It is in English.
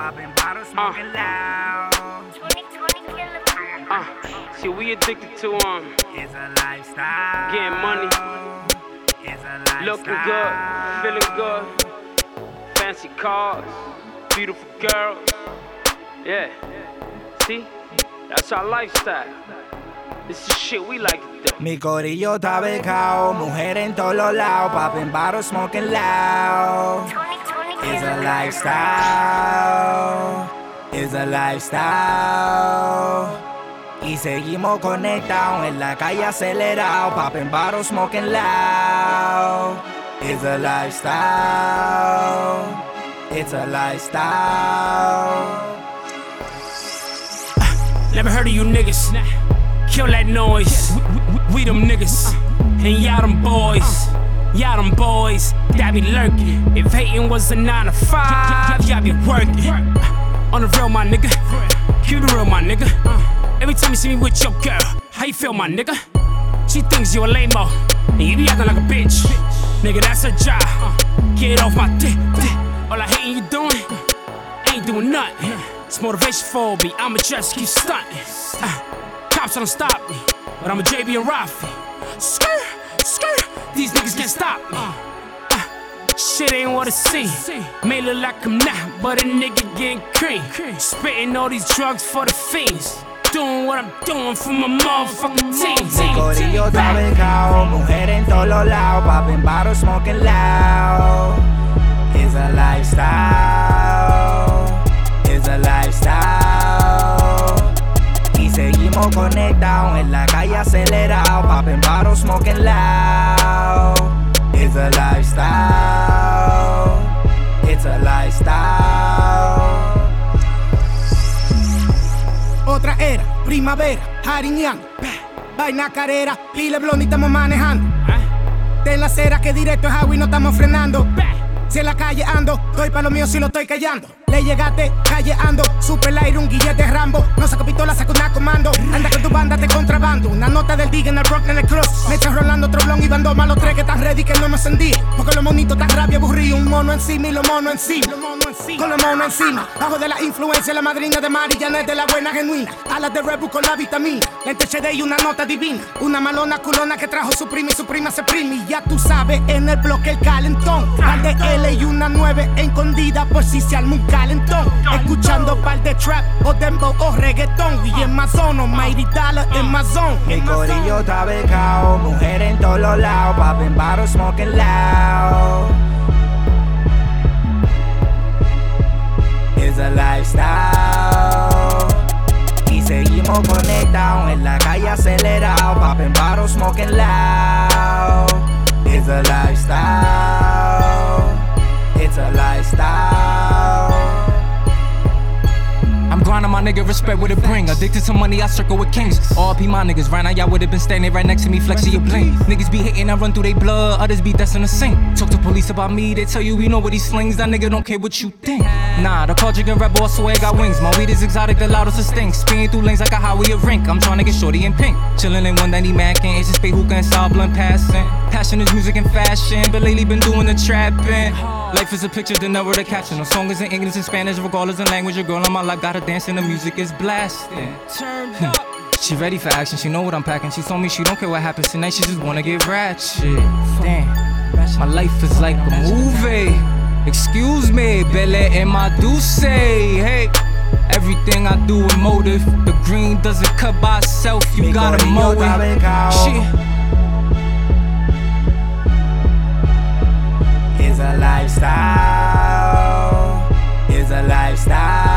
popping bottles, smoking loud. Uh, see, we addicted to um, It's a lifestyle. Getting money. It's a lifestyle. looking good, feeling good, fancy cars, beautiful girls. Yeah, see, that's our lifestyle. This is shit we like to do. Mi corillo está becao, mujer en todos los lados, popping bottles, smoking loud. It's a lifestyle. It's a lifestyle. Y seguimos conectados en la calle acelerado, popping bottles, smoking loud. It's a lifestyle. It's a lifestyle. Never heard of you niggas. Kill that noise. We, them niggas. Uh-uh. And y'all them boys. Uh-uh. Y'all them boys that be lurking. If hating was a 9 to 5, y'all be working. On the real, my nigga. Keep it real, my nigga. Every time you see me with your girl, how you feel, my nigga? She thinks you a lame and you be acting like a bitch. Nigga, that's her job. Get off my dick. All I hating you doing, ain't doing nothing. It's motivation for me. I'ma just keep stunting. Uh, cops don't stop me, but I'm a JB and Rafi. Skirt, can't me. Uh, shit ain't what it seem. May look like I'm not, but a nigga getting cream. Spitting all these drugs for the fiends. Doing what I'm doing for my motherfucking team. Corillo está becao, mujer en todos los lados, popping bottles, smoking loud. It's a lifestyle, it's a lifestyle. Y seguimos conectados en la calle acelerado, popping bottles, smoking loud. It's a lifestyle, it's a lifestyle. Otra era, primavera, jariñando. Vaina carrera, pile blonde y estamos manejando. De la acera que directo es agua y no estamos frenando. Si en la calle ando, doy pa' lo mío si lo estoy callando. Le llegaste, calle ando, super aire, un guillete Rambo. No saco pistola, saco una comando. Anda con tu banda de contrabando. Una nota del dig en el rock en el cross. Me echas rolando otro blon y bando más los tres que están ready que no me encendí. Porque los monitos están rabia aburrido. Un mono encima y los monos encima. Con los monos encima. Bajo de la influencia, la madrina de Mari Janet de la buena genuina. Alas de Red Bull con la vitamina. Lente HD y una nota divina. Una malona culona que trajo su prima y su prima se prime. Y ya tú sabes, en el bloque el calentón. Par de L y una 9 escondida por si se arma un calentón. Escuchando par de trap o dembow o reggaetón. Y en Mazono, Mighty Dollar en Mazón. Mi corillo está becao, mujer en todos los lados, popping bottles, smoking loud. It's a lifestyle. Y seguimos conectados en la calle acelerado, popping bottles, smoking loud. It's a lifestyle. It's a lifestyle. I'm grinding my nigga, respect what it bring. Addicted to money, I circle with kings. All RP my niggas, right now y'all would've been standing right next to me, flexing your bling. Niggas be hating, I run through they blood, others be destined the sink. Talk to police about me, they tell you we know what he slings. That nigga don't care what you think. Nah, the Caldrick and Red Bull swear got wings. My weed is exotic, the loudest it stinks. Speeding through lanes like a highway of rink. I'm trying to get shorty in pink. Chillin' in one that he mackin'. It's just spade hookah and blunt passing. Passion is music and fashion, but lately been doing the trapping. Life is a picture, then never the caption. The song is in English and Spanish, regardless of language. A girl on my life gotta dance and the music is blasting. Hmm. She ready for action, she know what I'm packing. She told me she don't care what happens tonight, she just wanna get ratchet. Damn, my life is like a movie. Excuse me, Belle and my Duce. Hey, everything I do with motive. The green doesn't cut by itself, you gotta corillo mow it. lifestyle.